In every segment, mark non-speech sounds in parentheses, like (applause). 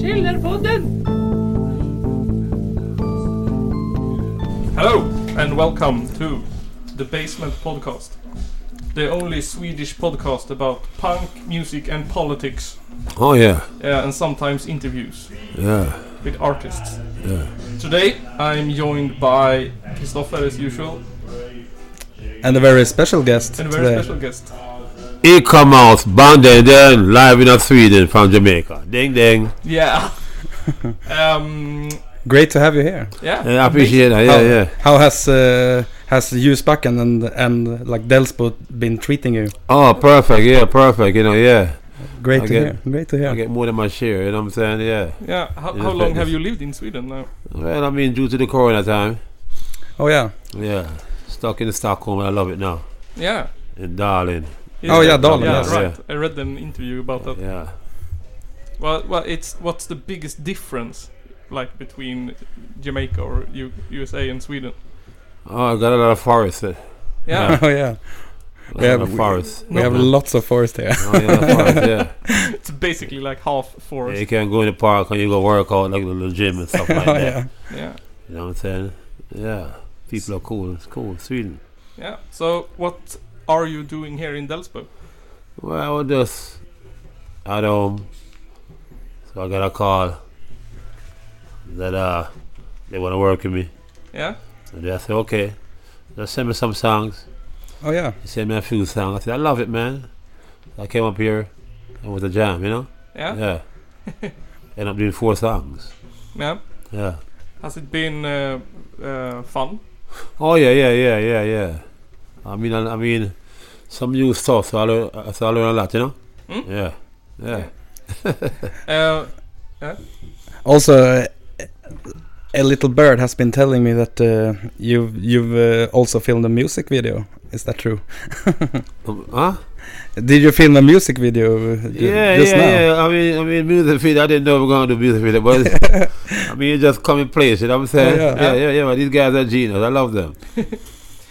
Källarpodden! Hello and welcome to the Basement Podcast. The only Swedish podcast about punk, music and politics. Oh yeah, Yeah, and sometimes interviews yeah, with artists. yeah. Today I'm joined by Christopher as usual And a very special guest and a very today. special guest. He come out, banded then live in Sweden from Jamaica. Ding ding. Yeah. (laughs) um, Great to have you here. yeah. Yeah, I appreciate that. Yeah, how, yeah. How has uh, has Ljusbacken and and like Delsbo been treating you? Oh, perfect. Yeah, perfect. You know, yeah. Great I to get- hear. Great to hear. I get more than my share. You know what I'm saying? Yeah. Yeah. How, how long have you lived in Sweden now? Well, I mean, due to the Corona time. Oh yeah. Yeah. Stuck in Stockholm. I love it now. Yeah. In Darling. Oh, yeah, Darling, Yeah, yes. right. I read an interview about that. Yeah. Well, well, it's what's the biggest difference like between Jamaica or U- USA and Sweden? Oh, I got a lot of forest. Yeah. (laughs) oh yeah. We have- lot forest. We have Yeah. lots of forest here. Oh, yeah, forest, yeah. (laughs) it's basically like half yeah. forest. You can go in the park and you go work out like a little gym and stuff like (laughs) oh that. yeah. Yeah. You know what I'm saying? Yeah. People are cool. It's cool. Sweden. Yeah. So what are you doing here in Delsbo? Well, just at home. So I got a call that uh they want to work with me. Yeah. And I said, okay, just send me some songs. Oh yeah. He sent me a few songs. I said, I love it, man. I came up here and with a jam, you know? Yeah. Yeah. (laughs) End up doing four songs. Yeah. Yeah. Has it been uh, uh, fun? Oh yeah, yeah, yeah, yeah, yeah. I mean, I, I mean, some new stuff. So I learn, so I learn a lot, you know. Hmm? Yeah, yeah. (laughs) Uh, Also, uh, a little bird has been telling me that uh, you've you've uh, also filmed a music video. Is that true? (laughs) Um, huh? Did you film a music video uh, Yeah, just yeah, now? yeah. I mean, I mean, music video. I didn't know we were gonna do music video, but (laughs) I mean, it just come in place. You know what I'm saying? Oh, yeah. yeah, yeah, yeah. but these guys are genius. I love them.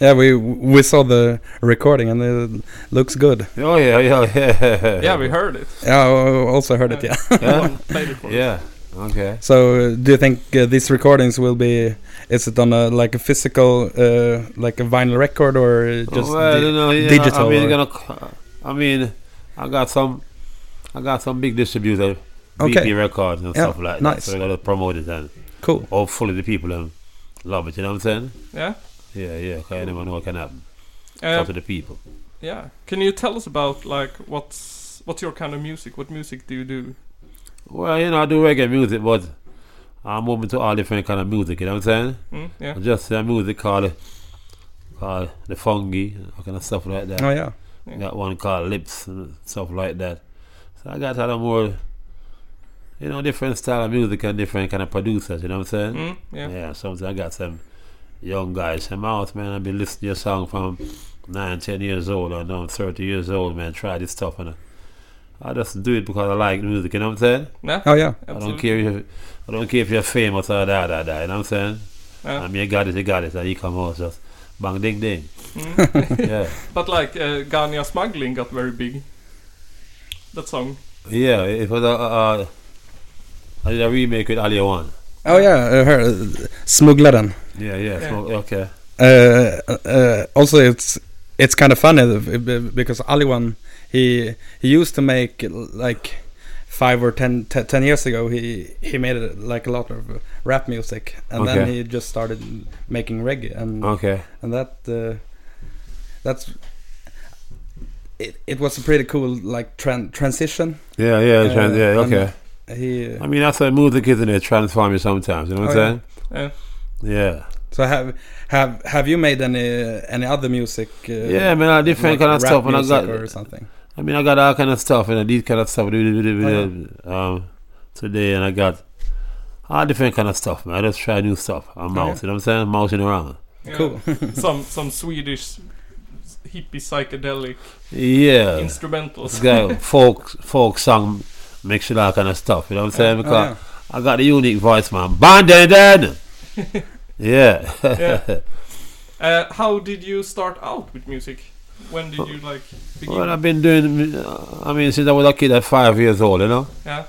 Yeah, we we saw the recording and it looks good. Oh yeah, yeah, yeah. yeah, we heard it. Yeah, I also heard it. Yeah. Yeah? One (laughs) played it for us. Yeah. Okay. So, uh, do you think uh, these recordings will be? Is it on a like a physical, uh, like a vinyl record, or just well, di- know, yeah, digital? I mean, or- gonna. c- I mean, I got some. I got some big distributor, Okay. VP records and Yeah, stuff like that. nice. So I gotta promote it and cool. hopefully the people um, love it. You know what I'm saying? Yeah. Yeah, yeah. Cause I never know what can happen. Uh, Talk to the people. yeah. Can you tell us about like what's what's your kind of music? What music do you do? Well, you know, I do reggae music, but I'm open to all different kind of music. You know what I'm saying? Mm, yeah. Just uh, music called called the fungi, all kind of stuff like that. Oh yeah. Yeah. Got one called lips and stuff like that. So I got a lot more, you know, different style of music and different kind of producers. You know what I'm saying? Mm, yeah. Yeah. Sometimes I got some young guys come out, man. I've been listening to your song from nine, ten years old, or now I'm 30 years old, man. Try this stuff, and I just do it because I like music. You know what I'm saying? Yeah. Oh yeah. I don't care if I don't care if you're famous or da da da. You know what I'm saying? Yeah. I mean, you got it, you got it. And you come out just bang ding ding. Mm. (laughs) yeah, But like uh, Ganja Smuggling got very big. That song. yeah. It was a. Uh, I did a remake with Ali One. Oh yeah. Uh, her, uh, Smugglaren. Yeah, yeah. Yeah. smoke- okay. Uh, uh, also, it's it's kind of funny th- b- because Aliwan he he used to make like five or ten, te- 10 years ago he he made uh, like a lot of rap music and then he just started making reggae and Okay. and that uh, that's it, it was a pretty cool like tran- transition Yeah, yeah, Uh, trans- yeah. Okay. He I mean, that's why music is in there transform you sometimes. You know what Oh, I'm Yeah. saying? Yeah. so have have have you made any any other music uh, Yeah, man. I different like kind of rap stuff, and I got. or something I mean, I got all kind of stuff, and these kind of stuff. do- do- do- do- Oh, do- Um, today, and I got all different kind of stuff, man. I just try new stuff. I'm Oh, mouse. You know what I'm saying? I'm mousing around. Yeah. cool (laughs) some some Swedish hippie psychedelic Yeah. instrumentals. This guy, (laughs) folk, folk song, mix it all kind of stuff. You know what I'm saying? Oh, Because yeah. I got a unique voice, man. Banded. (laughs) yeah. Yeah. Uh, how did you start out with music? when did you like begin? Well, I've been doing. uh, I mean, since I was a kid at five years old, you know. yeah.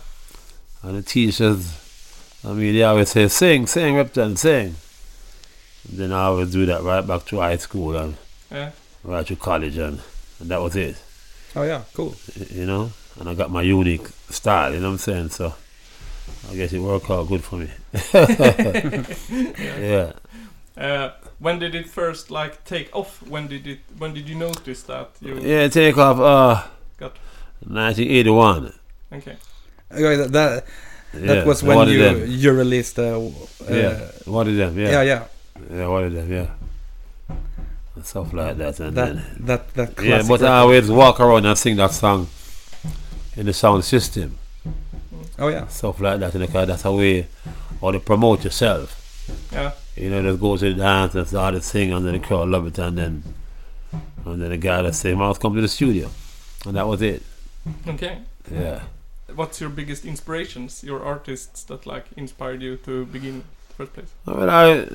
And the teachers, I mean, they always say, "Sing, sing, Ripton, sing." And then I always do that right back to high school and Yeah. right to college, and, and that was it. Oh yeah, cool. You know. And I got my unique style. You know what I'm saying? So I guess it worked out good for me. (laughs) yeah. Uh, when did it first like take off? When did it? When did you notice that you? Yeah. Take off. Uh, Got- 1981. Okay. Okay, that that, Yeah, that was when you them. you released uh, uh, Yeah. One of them. yeah Yeah. yeah Yeah, one of them, yeah. And stuff like that. And that then, that that classic. yeah, classic but I always walk around and sing that song in the sound system. oh yeah Stuff like that. And that's a way or to promote yourself. Yeah. You know, just go to the dance and start to sing and then the crowd love it and then and then the guy that say, Mouse come to the studio. And that was it. Okay. Yeah. What's your biggest inspirations? Your artists that like inspired you to begin first place? Well, I,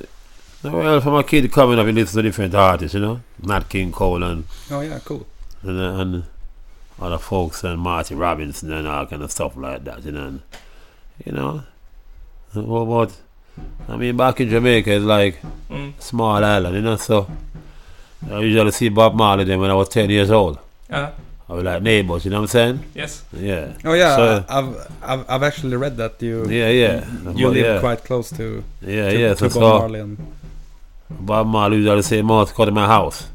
well, from a kid coming up, you listen to different artists, you know, Nat King Cole and oh yeah cool and, uh, and other folks and Marty Robinson and all kind of stuff like that, you know. And, you know, what about? I mean, back in Jamaica, it's like Mm. small island, you know. So I usually see Bob Marley then when I was ten years old. Yeah. I was like neighbors, you know what I'm saying? Yes. Yeah. oh yeah So- I've, I've I've actually read that you Yeah, yeah. you But live yeah. quite close to Yeah, to, yeah. to So, Bob Marley and Bob Marley usually say, "Mouse cut in my house."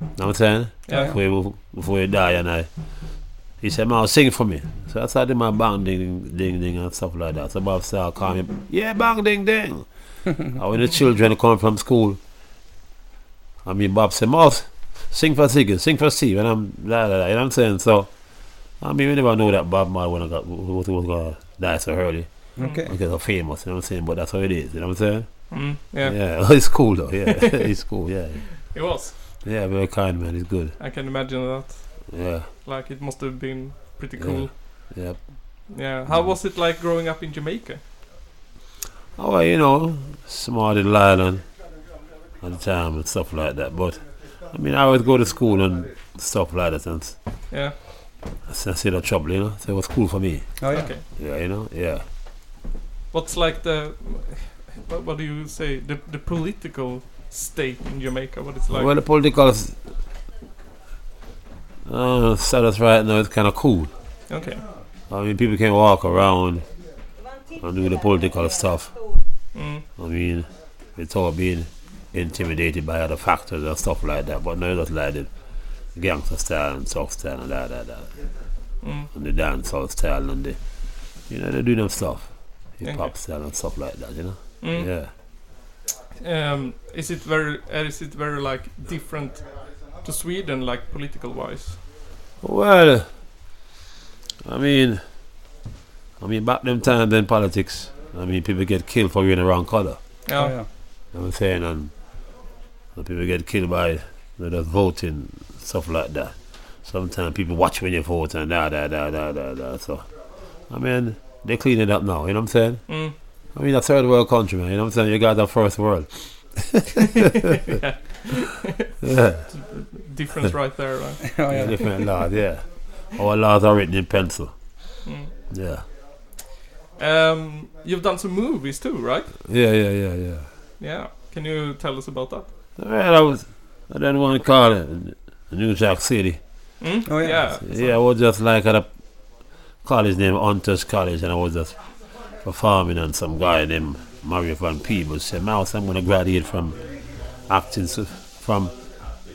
You know what I'm saying? Yeah. Yeah. Before he, before he die, and I, he said, "Man, sing for me." So I started my bang ding ding ding and stuff like that. So Bob started calling me, "Yeah, bang ding ding." (laughs) and when the children come from school, I mean, Bob said, "Mouse, sing for Ziggy, sing for Steve," and I'm la la la. You know what I'm saying? So, I mean, we never know that Bob Marley when I got was, was gonna die so early okay because of famous. You know what I'm saying? But that's how it is. You know what I'm saying? Mm. Yeah. Yeah, (laughs) it's cool though. Yeah, (laughs) it's cool. Yeah, It was. Yeah, very kind man. It's good. I can imagine that. Yeah, Like it must have been pretty cool. yeah. Yeah. How was it like growing up in Jamaica? Oh, well, you know, small little island at the time and stuff like that. But I mean, I always go to school and stuff like that, and Yeah. I see the trouble, you know. So it was cool for me. oh yeah Okay. Yeah, you know. Yeah. What's like the what, what do you say the the political state in Jamaica? What it's like? well, the political uh, status right now is kind of cool. okay. I mean, people can walk around and do the political stuff. Mm. I mean, without being intimidated by other factors and stuff like that. But now it's like the gangster style and soft style and that, that, that. Mm. And the dancehall style and the, you know, they do them stuff. Hip hop Okay. style and stuff like that, you know? Mm. Yeah. Um, is it very uh, is it very like different to Sweden like political wise? Well, I mean, I mean, back them time in politics, I mean, people get killed for wearing the wrong color. Yeah. oh yeah You know what I'm saying? And, and people get killed by you know, just voting, stuff like that. Sometimes people watch when you vote and da da da da da da. So, I mean, they clean it up now, you know what I'm saying? Mm. I mean, a third world country, man, you know what I'm saying? You got the first world. yeah. (laughs) Yeah, Difference right there. Right? (laughs) oh yeah different laws, yeah. Our laws are written in pencil. Mm. Yeah. Um, you've done some movies too, right? Yeah, yeah, yeah, yeah. Yeah. Can you tell us about that? Well, I was, I didn't want to call it New Jack City. Mm? Oh, yeah. Yeah, I was just like at a college named Hunters College, and I was just performing, and some guy named Mario Van Peebles said, Mouse, I'm going to graduate from acting, from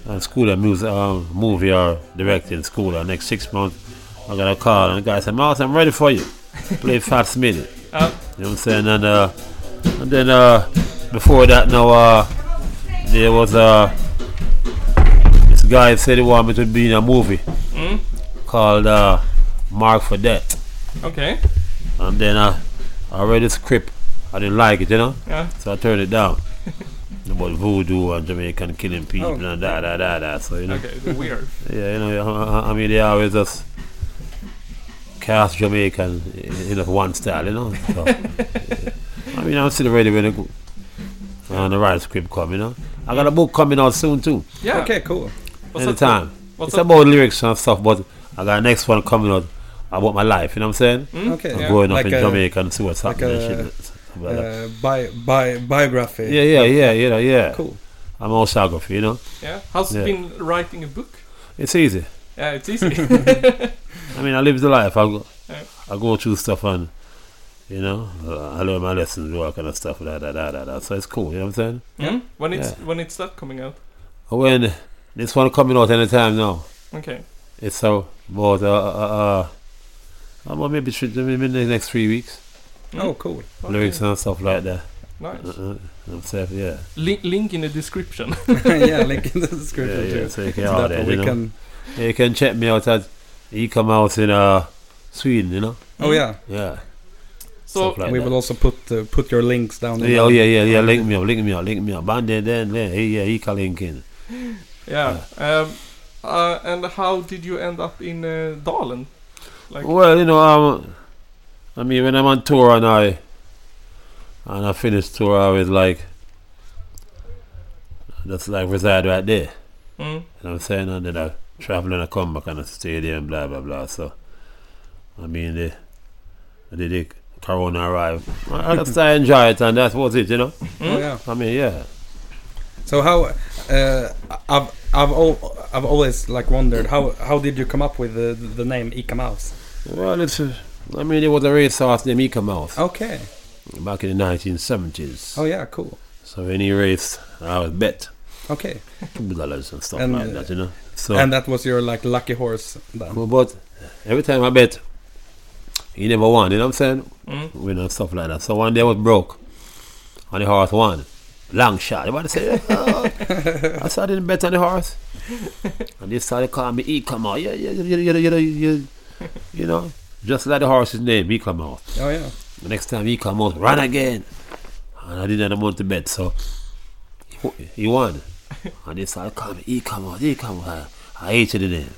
uh, school of music, uh, movie or directing school. The next six months, I got a call, and the guy said, Mouse, I'm ready for you. (laughs) Play Fat Smitty. Uh, You know what I'm saying? And, uh, and then uh, before that, now uh, there was uh, this guy said he wanted me to be in a movie mm? called uh, Marked for Death. Okay. And then uh, I read the script. I didn't like it, you know, Yeah. so I turned it down. (laughs) About voodoo and Jamaican killing people Oh. and da da da da. So you know, Okay. Weird. (laughs) yeah, you know, I, I mean they always just cast Jamaican in in one style, you know. So, yeah. (laughs) I mean, I'm still ready when the, when the right script come, you know. I got a book coming out soon too. Yeah. okay cool What's that Anytime. What's it's up? about lyrics and stuff, but I got next one coming out about my life. You know what I'm saying? Mm? Okay. I'm Yeah. growing up Like in a- Jamaica and see what's like happening. a, and shit. like. Uh, bi bi biography. yeah, yeah, yeah, you know, yeah. Cool. I'm oceanography, you know. Yeah. How's Yeah. it been writing a book? It's easy. Yeah, it's easy. (laughs) (laughs) I mean, I live the life. I go, Yeah. I go through stuff and, you know, uh, I learn my lessons, all kind of stuff, da, da, da, da, da. So it's cool, you know what I'm saying? Mm? When it's Yeah. when it's that coming out? When this one coming out anytime now, Okay. it's uh, about, uh, uh, uh, about maybe, three, maybe the next three weeks. Oh, cool. Okay. Lyrics and stuff like that. Nice. Uh, uh, I'm safe, yeah. Link, link in the description. (laughs) yeah, link in the description yeah, too. so you can So all that that, we you know. can. Yeah, you can check me out at he come out in uh Sweden, you know. Oh yeah, Yeah. So like we that. will also put uh, put your links down. in Yeah, the- oh yeah, yeah, yeah. Link me up, link me up, link me up. Band then, then, yeah, yeah, he can link in. yeah. Um, uh, and how did you end up in uh, Dalen? Like, Well, you know, um, I mean, when I'm on tour and I and I finish tour, I was like, just like reside right there. mm, You know what I'm saying? And then I travel and I come back and I stay there and blah blah blah. So, I mean, the, I did the Corona arrived. I I just I enjoy it and that was it, you know. Oh yeah. I mean, yeah. So how? Uh, I've I've al- I've always like wondered how how did you come up with the the name Eek-A-Mouse? Well, it's. Uh, I mean, it was a race horse named Eek-A-Mouse Okay. back in the 1970s. Oh yeah, cool. So any he raced, I would bet Okay. two dollars and stuff And, like uh, that, you know. So, And that was your like lucky horse then. well, but every time I bet, he never won. You know what I'm saying? mm, Win and stuff like that. So one day I was broke, and the horse won. Long shot. Everybody say, oh. (laughs) I said I didn't bet on the horse, and they started calling me E come. Yeah, yeah, yeah, yeah, yeah, yeah, yeah. (laughs) You know, just like the horse's name, E come out. Oh yeah. The next time he come out, run again. And I didn't want to bet, so he, he won. (laughs) and they said, come, he come out, he come out. I, hated the name.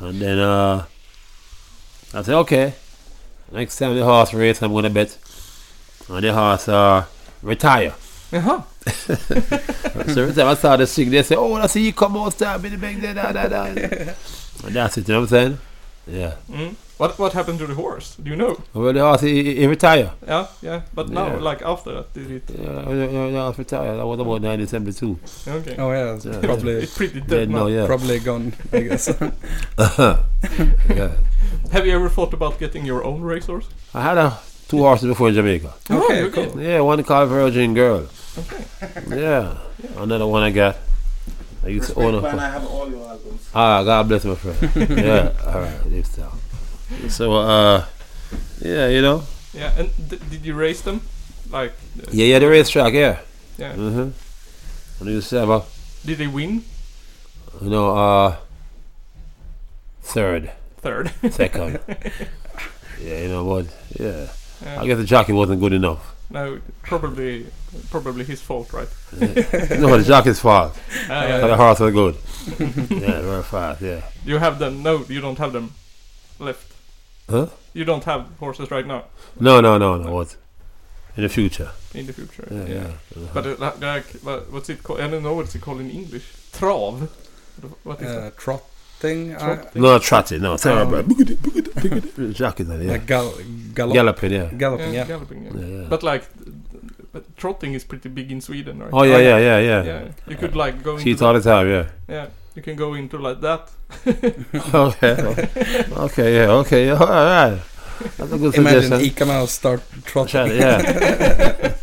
(laughs) and then uh, I said, okay. Next time the horse race, I'm going to bet. And the horse uh, retire. uh-huh. so every time I started sing, they say, oh, I see you come out, start me the big da da da da. And that's it, you know what I'm saying? Yeah. Mm. What what happened to the horse? Do you know? Well, the horse, he, he retire. Yeah, yeah. But now, Yeah. like after that, did it? Yeah, yeah, yeah, I was retired. That was about 1972. Okay. Oh yeah. (laughs) It's Yeah. probably It's pretty Yeah, dead now. no, yeah. probably gone. I guess. (laughs) (laughs) yeah. Have you ever thought about getting your own racehorse? I had a, two horses before in Jamaica. Okay, Oh, cool. Yeah, one called Virgin Girl. Okay. Yeah. Another one I got. I used to own Respect, man, a. I have all your albums. Ah, God bless my friend. (laughs) yeah, alright, this time. So, uh, yeah, you know. Yeah. And d- did you race them? Like, uh, Yeah, yeah, the racetrack, yeah. yeah. Mm-hmm. And I used to have a, Did they win? you know, uh, third, Third. second. (laughs) yeah, you know what? Yeah. Yeah. I guess the jockey wasn't good enough. No, probably, probably his fault, right? no, the jockey's fault. Ah, But yeah. the horse are good. (laughs) yeah, very fast, yeah. You have them? No, you don't have them left. Huh? You don't have horses right now No, no, no, no. What? In the future. in the future. Yeah, yeah. Uh-huh. But uh, like, like, what's it called? I don't know what's it called in English. Trav. What is Uh, that? Trotting. Trotting? no, trotting, no. Sorry, Um, bro. (laughs) Then, yeah. like gal gallop Galloping, yeah. galloping. Yeah, Yeah. galloping. Yeah. Yeah, yeah. But like, but trotting is pretty big in Sweden, right? Oh, yeah, yeah, yeah, yeah. Yeah, you could like go See into it all the time, yeah. yeah, you can go into like that. (laughs) okay. (laughs) okay, yeah, okay, yeah. All right. That's a good Imagine suggestion. Eek-A-Mouse start trotting. Yeah.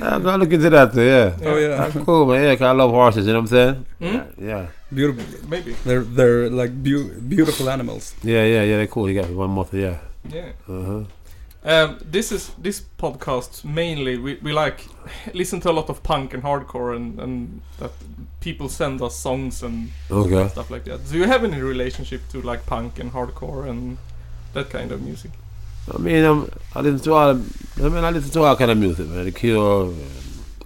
I'm gonna look into that, too, yeah. Oh yeah. That's cool, man. Yeah, 'cause I love horses, you know what I'm saying? Hmm? Yeah, yeah. Beautiful. Maybe. They're they're like beau- beautiful animals. Yeah, yeah, yeah, they're cool. You got one more, yeah. Yeah. Uh-huh. Um, this is this podcast mainly we, we like (laughs) listen to a lot of punk and hardcore and, and that people send us songs and Okay. stuff like that. Do you have any relationship to like punk and hardcore and that kind of music? I mean, um, I listen to all. I mean, I listen to all kind of music, man. The Cure, um,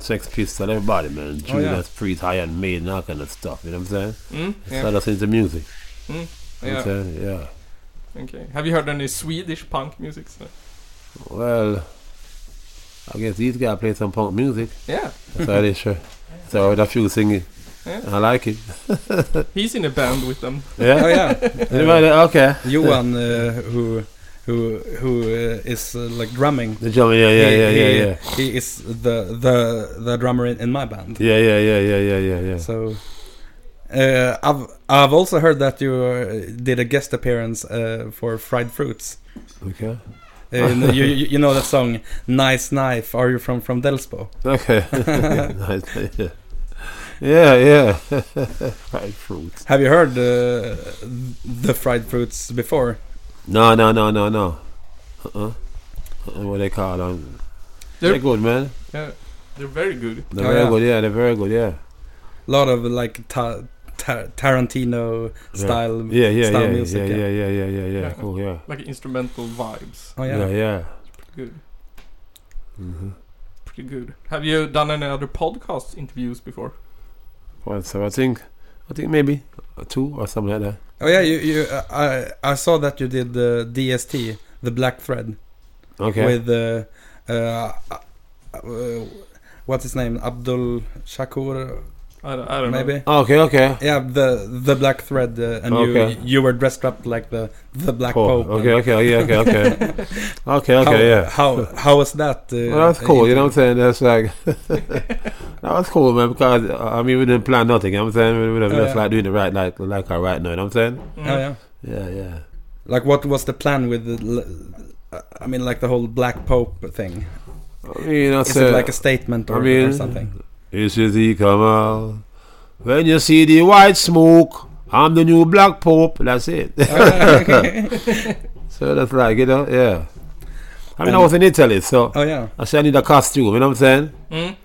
Sex Pistols, everybody, man. Oh, yeah. Judas Priest, Iron Maiden, all kind of stuff. You know what I'm saying? Mm? So Yeah. that's into music. Mm? You know what yeah. I'm saying? Yeah. Okay. Have you heard any Swedish punk music? So- Well, I guess these guys play some punk music. Yeah. That's how they sure. So with a few singing, Yeah. I like it. (laughs) He's in a band with them. Yeah. Oh yeah. (laughs) Anybody- okay. Johan, uh, who who who uh, is uh, like drumming. The drummer, yeah, yeah, he, yeah, yeah, he, yeah. He is the the the drummer in, in my band. Yeah, yeah, yeah, yeah, yeah, yeah, yeah. So uh, I've I've also heard that you uh, did a guest appearance uh, for Fried Fruits. Okay. Uh, you, you know that song "Nice Knife"? Are you from from Delsbo? Okay. (laughs) nice. Yeah. Yeah, yeah. (laughs) Fried fruits. Have you heard uh, the Fried Fruits before? No, no, no, no, no. Uh-uh. uh What they call them? They're, They're, good, man. yeah, they're very good. They're Oh, very yeah. good. Yeah, they're very good. Yeah. A lot of like ta- ta- Tarantino style Yeah, yeah, style yeah, music. yeah, yeah, yeah, yeah, yeah, yeah. Yeah. Cool. Yeah. (laughs) Like instrumental vibes. Oh Yeah, yeah. yeah. Pretty good. Mm-hmm. Pretty good. Have you done any other podcast interviews before? Well, so I think, I think maybe two or something like that. Oh yeah. You you uh, I I saw that you did the DST, the Black Thread, Okay. with uh, uh, uh, what's his name? Abdul Shakur, I don't, I don't know. maybe. okay, okay. Yeah, the the Black Thread, uh, and Okay. you you were dressed up like the the Black Cool. Pope. Okay, okay, yeah, okay, okay. (laughs) okay, okay, how, yeah. How how was that? Uh, Well, that's cool. You know what I'm saying? That's like (laughs) (laughs) that was cool, man. Because uh, I mean, we didn't plan nothing. You know what I'm saying? We were Oh, just yeah. like doing it right, like like our right now. You know what I'm saying? Mm. Oh yeah. Yeah, yeah. Like what was the plan with the? l- I mean, like the whole Black Pope thing. I mean, I Is said, it like a statement or, I mean, or something? Is he come out? When you see the white smoke, I'm the new black pope. That's it. (laughs) (laughs) so that's like you know, yeah. I mean, I was in Italy, so oh yeah. I said I need a costume. You know what I'm saying? Mm.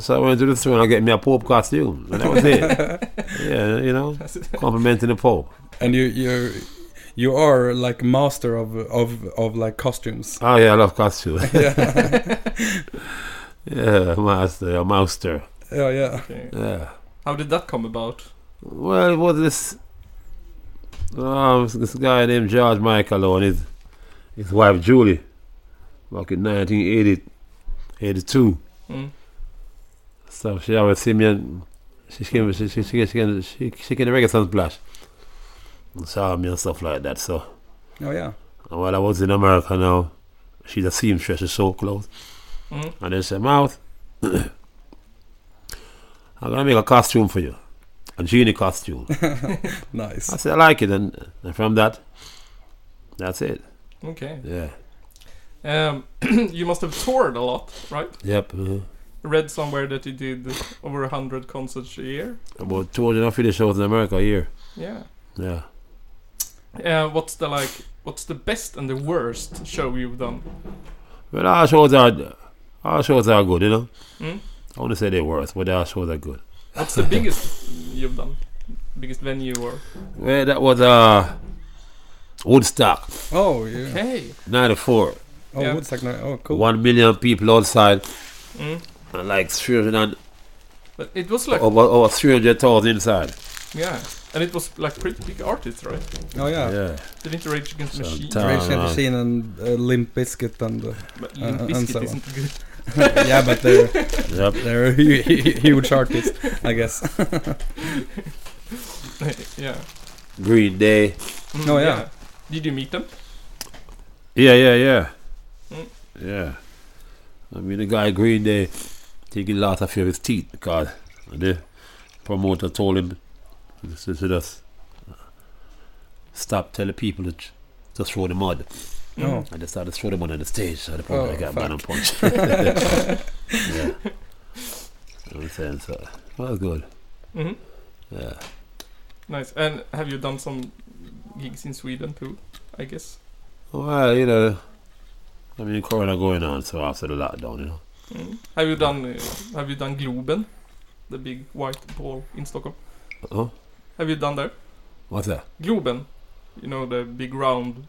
So I went to the store and I get me a pope costume, and that was it. (laughs) yeah, you know, complimenting the pope. And you you you are like master of of of like costumes. Oh yeah, I love costume. Yeah. yeah, master, a master. yeah, yeah. Okay. Yeah. How did that come about? Well, it was this um, this guy named George Michael and his his wife Julie, back in 1980, 82. Mm. So she always see me and she came she she she she she, she came to Reggae Sunsplash and saw me and stuff like that. So Oh yeah. and while I was in America now, she's a seamstress, she's so close. Mm. And they said, Mouse, (coughs) I'm gonna make a costume for you. A genie costume. (laughs) Nice. I said, I like it, and, and from that, that's it. Okay. Yeah. Um, (clears throat) you must have toured a lot, right? Yep. Uh, Read somewhere that you did over a hundred concerts a year. about 250 shows in America a year. Yeah. Yeah. Uh, what's the like? What's the best and the worst show you've done? Well, our shows are, our shows are good, you know. Mm? I want to say they're worse, but our shows are good. What's the biggest you've done? Biggest venue or? Well, that was uh, Woodstock, Oh yeah. Okay. 94. Oh, Yeah. Woodstock. no- Oh, cool. One million people outside, Mm. and like 300 and, But it was like over, over 300,000 inside. yeah, and it was like pretty big artists, right? Oh yeah. Yeah. Didn't Rage Against the So Machine? tough. Rage Against the Machine and uh, Limp Bizkit and uh, But Uh, Limp and so on. isn't good. (laughs) yeah, but they're (laughs) Yep. they're a hu- hu- huge artists, I guess. (laughs) yeah. Green Day. Mm, Oh, yeah. Did you meet them? Yeah, yeah, yeah. Mm. Yeah. I mean, the guy Green Day, think he lost a few of his teeth because the promoter told him to, to just stop telling people to j- just throw the mud. Mm. Oh. And they started throwing the mud on the stage, so the promoter Oh, got fuck. banned and punched. yeah. You know what I'm saying? So, that was good. hmm Yeah. Nice. And have you done some gigs in Sweden too? I guess. Well, you know, I mean, Corona going on, so after the lockdown, you know. Mm. Have you done uh, Have you done Globen, the big white ball in Stockholm? Oh, Have you done there? what's that? Globen, you know the big round uh,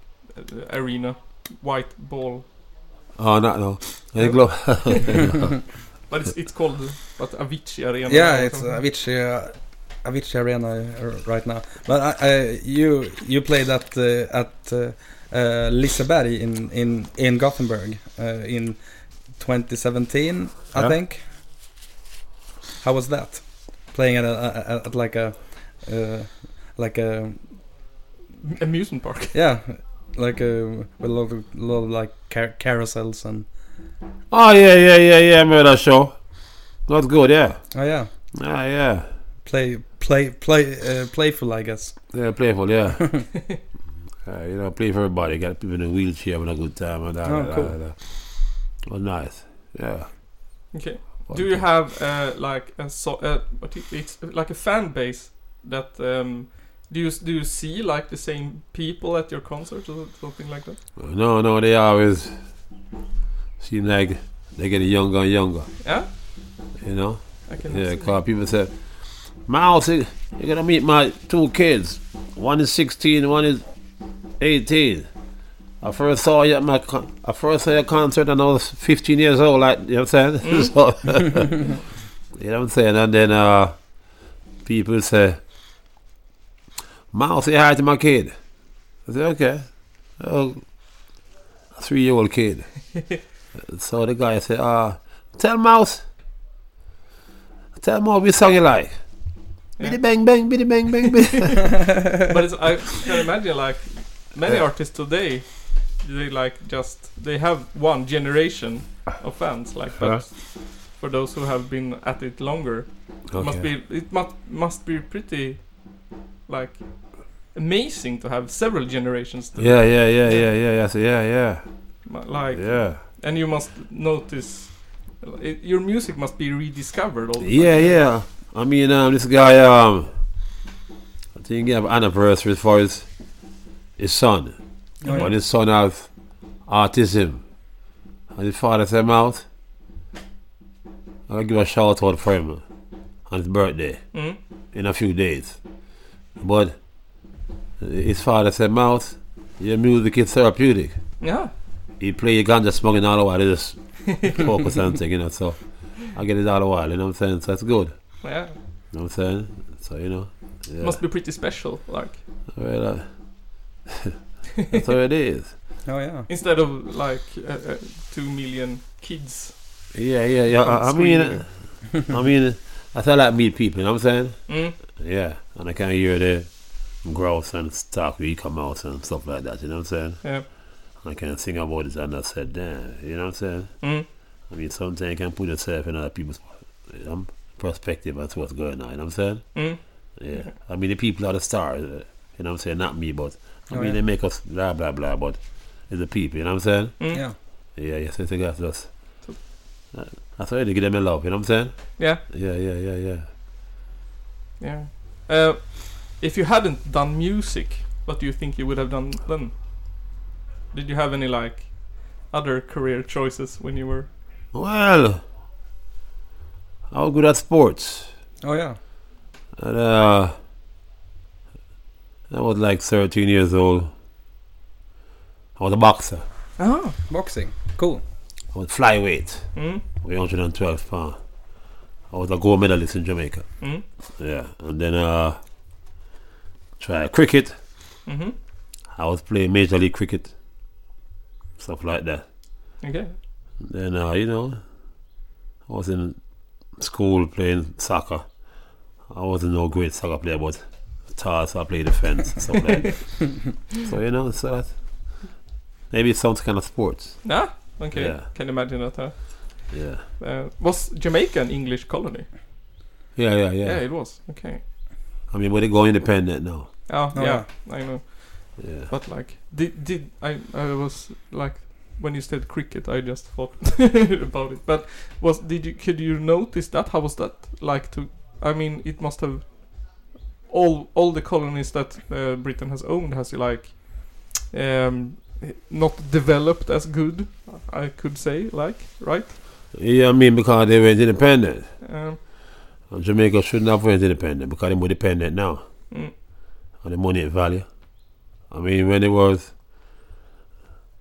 arena, white ball, Oh, no, no. I think, Yeah. lo- but it's it's called what Avicii Arena. yeah, it's. Avicii, uh, Avicii Arena uh, right now. But I, I, you you played at uh, at uh, uh, Liseberg in in in Gothenburg uh, in 2017, I Yeah. think. How was that? playing at, a, at, at like a uh, like a Amusement park. yeah like a with a lot of, lot of like car- carousels and Oh yeah, yeah, yeah, yeah. I remember that show. That's good. Yeah. oh yeah Ah, yeah. play play play uh, playful I guess Yeah, playful. Yeah. (laughs) uh, you know, play for everybody. Got people in a wheelchair having a good time and that. Oh, that, cool. that, that. Well, nice. Yeah. Okay. Do you have uh, like a so uh, what it- it's like a fan base that um, do you do you see like the same people at your concert or something like that? No, no, they always seem like they're getting younger and younger. Yeah, You know. I can. Yeah, because people say, Miles, you- you're gonna meet my two kids. One is 16, one is 18. I first saw you at my con- I first saw your concert and I was 15 years old. Like you know what I'm saying? (laughs) so, (laughs) you know what I'm saying? And then uh, people say, Miles, say hi to my kid. I say, okay. Oh, a three-year-old kid. (laughs) so the guy said, uh, tell Mouse. Tell more which song you like. Yeah. Biddy bang bang, biddy bang bang, biddy. (laughs) (laughs) but it's, I can imagine like many Yeah. artists today, they like just they have one generation of fans. Like, but Huh? for those who have been at it longer, it must be it must must be pretty like amazing to have several generations. To Yeah, yeah, yeah, yeah, yeah, yeah, so yeah, yeah, like yeah, and you must notice it, your music must be rediscovered all the yeah, time. yeah. I mean, um, this guy, um, I think he have anniversary for his his son, Oh, but his son has autism, and his father said, "Mouse, I'll give a shout out for him on his birthday." Mm. in a few days. But his father said, Mouse, your music is therapeutic. Yeah. He play ganja smoking all the while, he just focus on thing, you know, so I get it all the while, you know what I'm saying? So that's good. Yeah. You know what I'm saying? So, you know. Yeah. Must be pretty special. Like Well, uh, (laughs) that's how it is. oh yeah instead of like uh, uh, two million kids. Yeah, yeah, yeah. I, I mean, I mean, that's how I like meet people, you know what I'm saying? Mm. Yeah, and I can hear the growth and talk when you come out and stuff like that, you know what I'm saying? Yeah. I can sing about it and I said, damn, you know what I'm saying? Mm. I mean, sometimes you can put yourself in other people's um, perspective as to what's going on, you know what I'm saying? Mm. Yeah. I mean, the people are the stars, uh, you know what I'm saying? Not me, but I Oh, mean, yeah. they make us blah, blah, blah, but it's the people, you know what I'm saying? Mm. yeah Yeah, yes, I think that's just. So- thought they give them a love, you know what I'm saying? Yeah. Yeah, yeah, yeah, yeah. Yeah. Uh, if you hadn't done music, what do you think you would have done then? Did you have any like other career choices when you were? Well, I was good at sports. oh yeah And, uh, I was like 13 years old. I was a boxer. Ah. boxing cool I was flyweight, Mm. Weigh 112 pounds. I was a gold medalist in Jamaica. Mm. Yeah, and then uh, try cricket. Mm-hmm. I was playing Major League Cricket, stuff like that. Okay. Then uh, you know, I was in school playing soccer. I wasn't no great soccer player, but tall, so I played defense, and stuff like that. (laughs) So you know, so that maybe it sounds kind of sports. Ah. Okay. Yeah. Can imagine that. Huh? Yeah, Uh, was Jamaica an English colony? yeah, yeah, yeah. Yeah, it was. Okay. I mean, but they go independent now. Oh, Oh, yeah, I know. Yeah. But like, did did I? I was like, when you said cricket, I just thought (laughs) about it. But was did you? Could you notice that? How was that like to? I mean, it must have. All all the colonies that uh, Britain has owned has like, um, not developed as good. I could say like right. Yeah, I mean, because they were independent. Um, And Jamaica shouldn't have went independent because they're more dependent now mm, on the money value. I mean, when it was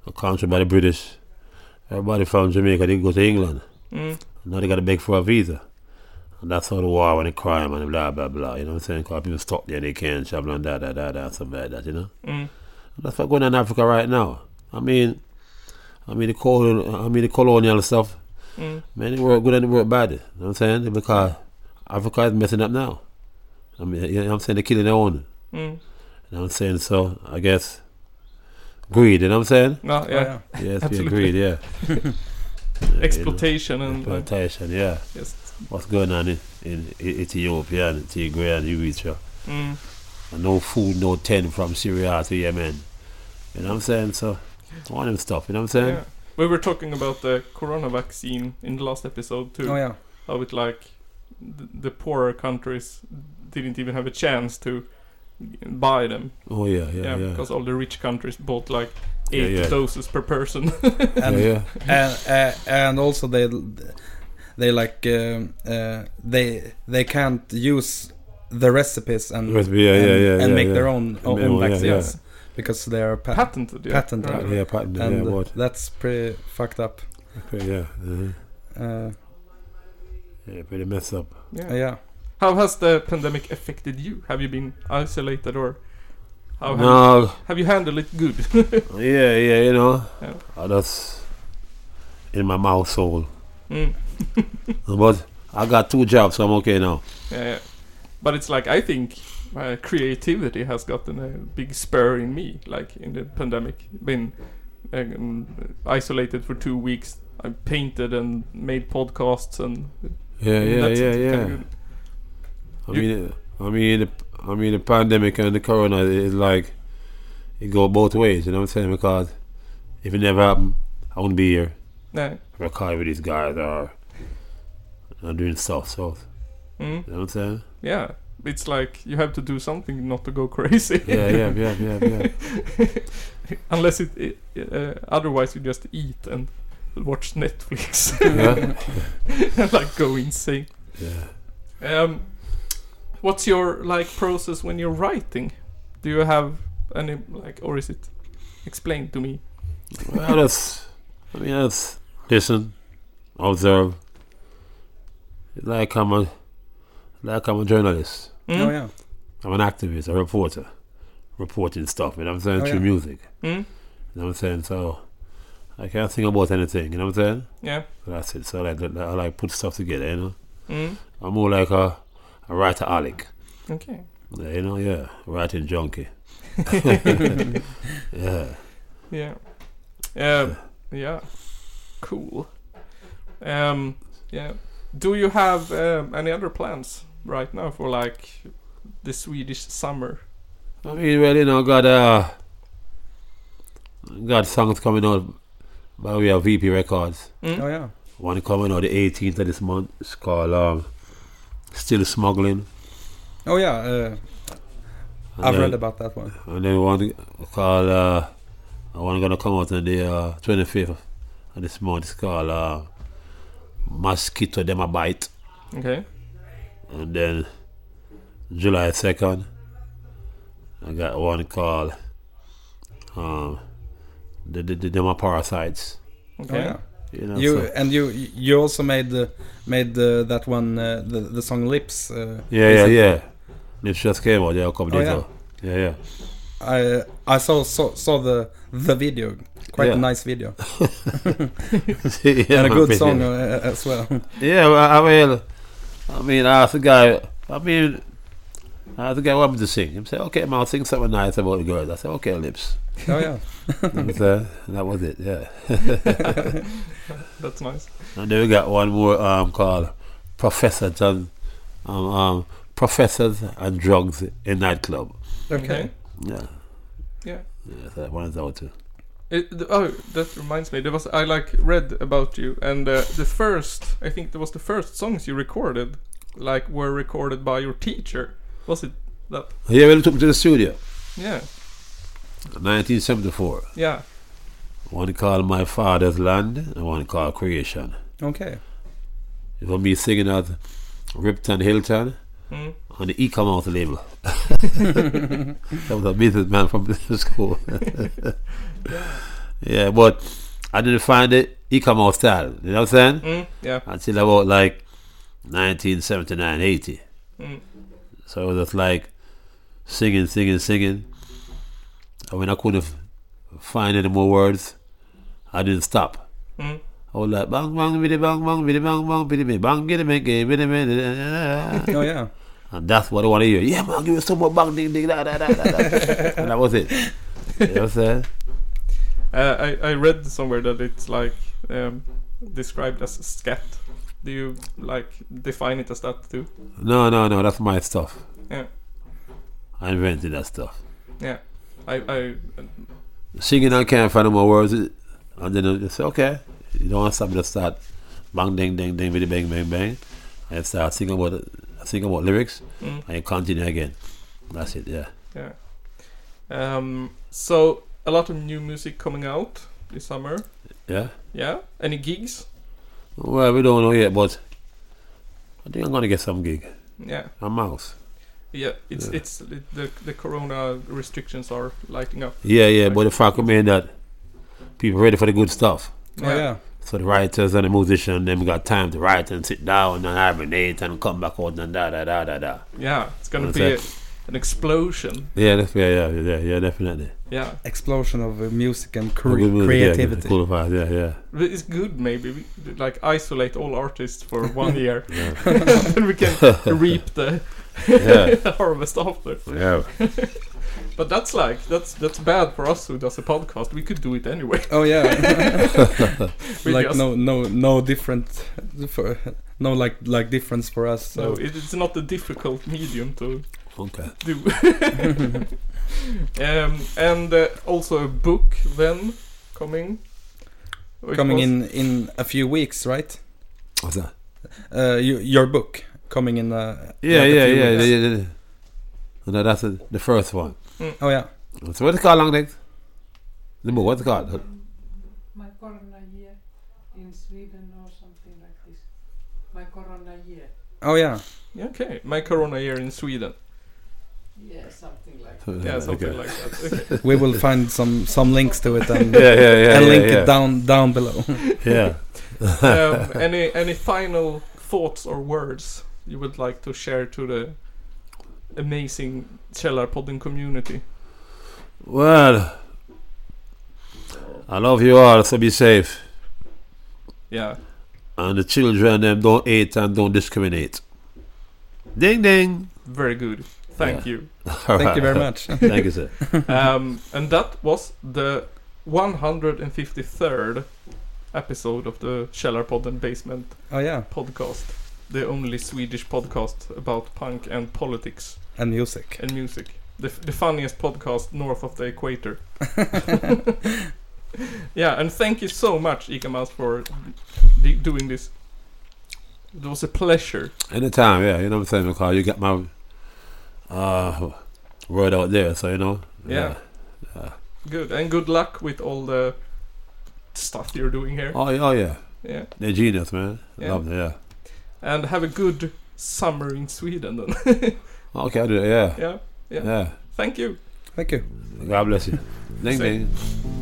a country by the British, everybody from Jamaica didn't go to England. mm, Now they got to beg for a visa. And that's how the war and the crime and blah, blah, blah. You know what I'm saying? Because people stop there, they can't travel and da, da, da, da, something like that, you know? mm, That's what's going on in Africa right now. I mean, I mean the colonial, I mean the colonial stuff. Mm, Man, it work good and it work bad. You know what I'm saying? Because Africa is messing up now. I mean, you know what I'm saying? They're killing their own. Mm. You know what I'm saying? So, I guess, greed, you know what I'm saying? No, Oh, yeah. Yes, yeah, Absolutely. greed, yeah. (laughs) Yeah, you know, Exploitation and uh, Exploitation, yeah. yes. What's going on in, in Ethiopia and Tigray and Eritrea? Mm. And no food, no tent from Syria to Yemen. You know what I'm saying? So, all them stuff, you know what I'm saying? Yeah. We were talking about the corona vaccine in the last episode too. Oh yeah. How it like the, the poorer countries didn't even have a chance to buy them. Oh, yeah, yeah, Yeah, yeah. because all the rich countries bought like eight yeah. doses per person. (laughs) yeah, And yeah. and uh, and also they they like um, uh, they they can't use the recipes and Recipe, yeah, and, yeah, yeah, and yeah, make yeah. their own own Yeah, yeah, vaccines because they are pa- Patented, yeah. Patented. Right. Yeah, patent, yeah, and what? that's pretty fucked up. Okay, yeah. uh Uh, Yeah, pretty messed up. Yeah. yeah. How has the pandemic affected you? Have you been isolated or how have, you, have you handled it good? (laughs) yeah, yeah, you know. Yeah. I just in my mouth soul. mm. (laughs) But I got two jobs, so I'm okay now. Yeah, yeah. But it's like I think uh, creativity has gotten a big spur in me, like in the pandemic. Been um, isolated for two weeks. I painted and made podcasts and Yeah, yeah, that's yeah, it, yeah. I You- mean, I mean, the, I mean, the pandemic and the corona is like it go both ways. You know what I'm saying? Because if it never happened, I wouldn't be here Yeah. recording with these guys or uh, doing stuff. So Mm. you know what I'm saying? Yeah. It's like you have to do something not to go crazy. Yeah, yeah, yeah, yeah, yeah. (laughs) Unless it, it uh, otherwise you just eat and watch Netflix (laughs) and like go insane. yeah. Um, what's your like process when you're writing? Do you have any like, or is it explained to me? Well, that's, I mean, that's listen, observe. Like I'm a, like I'm a journalist. Mm? Oh yeah. I'm an activist, a reporter, reporting stuff. You know what I'm saying Oh, through yeah. music. Mm? You know what I'm saying? So I can't think about anything. You know what I'm saying? Yeah. So that's it. So I like, I like put stuff together. You know, Mm? I'm more like a, a writer alec. Okay. Yeah, you know, yeah, writing junkie. (laughs) yeah. Yeah. Um, yeah. Cool. Um, yeah. Do you have um, any other plans right now for like the Swedish summer? I mean, well, you know, got uh, got songs coming out by way of VP Records. Mm? Oh yeah. One coming out the 18th of this month. It's called um, Still Smuggling. Oh yeah. Uh, I've then- read about that one. And then one called uh, one gonna come out on the uh, 25th of this month. It's called uh, Mosquito Dem a Bite. Okay. And then July 2nd, I got one called um, the, the, the Dem a Parasites. Oh Okay. yeah. You know, You so- and you you also made the made the, that one uh, the the song Lips. Uh, yeah, yeah, yeah. Lips just came out, yeah, a couple Oh, days yeah. ago. Yeah, yeah. I I saw saw, saw the the video. Quite Yeah. a nice video (laughs) (laughs) yeah and a good (laughs) pretty- song uh, as well. Yeah, well, I mean, I mean, I asked the guy. I mean, I asked the guy what me to sing. He said, "Okay, man, I'll sing something nice about the girls." I said, "Okay, lips." oh yeah. You know what I'm saying? And that was it. Yeah. That's nice. And then we got one more um called Professor John, um, um Professors and Drugs in Nightclub. Okay. Yeah. Yeah. Yeah, so that one is out too. It, oh, that reminds me. There was I like read about you, and uh, the first I think there was the first songs you recorded, like were recorded by your teacher. Was it that? Yeah, we took to the studio. Yeah, 1974. yeah. One called My Father's Land and one called Creation. Okay. It was me singing at Ripton Hylton Mm. On the e-commerce label. that was a businessman from business school. yeah, but I didn't find the e-commerce style. You know what I'm saying? Mm. Yeah. Until about like 1979, 80. Mm. So it was just like singing, singing, singing. And when I couldn't find any more words, I didn't stop. Mm. All that bang bang biddy bang bang biddy bang bang biddy bang bang biddy bang biddy biddy biddy. Oh yeah. And that's what I want to hear. Yeah, man, give me some more bang ding ding da da da da. da. and that was it. You know what I'm saying? Uh, I I read somewhere that it's like um, described as scat. Do you like define it as that too? No, no, no. That's my stuff. Yeah. I invented that stuff. Yeah. I I Singing, I can't find no more words. And then I say, okay, you don't want something to start bang ding ding ding biddy bang bang bang. And start singing about it, singing about lyrics, mm, and you continue again. That's it. Yeah. yeah. Um. So a lot of new music coming out this summer. Yeah. Yeah. Any gigs? Well, we don't know yet, but I think I'm gonna get some gig. Yeah. A mouse. Yeah. It's Yeah. it's the the corona restrictions are lighting up. Yeah, yeah, but the fact remain that people ready for the good stuff. Oh yeah. So the writers and the musicians, them got time to write and sit down and hibernate and come back out and da da da da da. Yeah. It's gonna What's be a, an explosion. Yeah, that's, yeah, yeah, yeah, yeah, definitely. Yeah. Explosion of uh, music and cre- music, yeah, creativity. cool vibes, yeah, yeah. But It's good maybe we, like isolate all artists for (laughs) one year (laughs) and we can (laughs) reap the yeah, harvest after. yeah. But that's like that's that's bad for us who does a podcast. We could do it anyway. (laughs) Oh yeah. (laughs) Like no no no different for no like like difference for us. So So it, it's not a difficult medium to Okay. do. (laughs) um, and uh, also a book then coming. It coming was- in in a few weeks, right? What's that? Uh, you, your book coming in. Uh, Yeah, like a yeah, few yeah, weeks. yeah, yeah, yeah. No, that's the the first one. Oh yeah. So what's it called, long next? The book, what's it called? My corona year in Sweden or something like this. My corona year. Oh yeah. Yeah, okay, my Corona year in Sweden. Yeah, something like that. Yeah, something Okay. like that. (laughs) Okay. We will find some some links to it and (laughs) Yeah, yeah, yeah, and yeah, link yeah. it down down below. (laughs) Yeah. um, any any final thoughts or words you would like to share to the amazing Källarpodden community? Well, I love you all, so be safe. Yeah. And the children, them don't hate and don't discriminate. Ding ding. Very good. Thank Yeah. you. (laughs) Thank you very much. (laughs) Thank you, sir. (laughs) Um, and that was the 153rd episode of the Källarpodden Basement Oh yeah. podcast. The only Swedish podcast about punk and politics And music. and music. The, the funniest podcast north of the equator. (laughs) (laughs) yeah, and thank you so much, Eek-A-Mouse, for d- doing this. It was a pleasure. Anytime, yeah, you know what I'm saying? Because you got my uh, word out there, so you know. Yeah. Good. And good luck with all the stuff you're doing here. Oh, yeah, oh, yeah. Yeah. They're genius, man. Yeah. Love them, yeah. And have a good summer in Sweden then. (laughs) Okay, I'll do it, yeah. yeah. Yeah. Yeah. Thank you. Thank you. God bless you. (laughs) Ding Same. ding.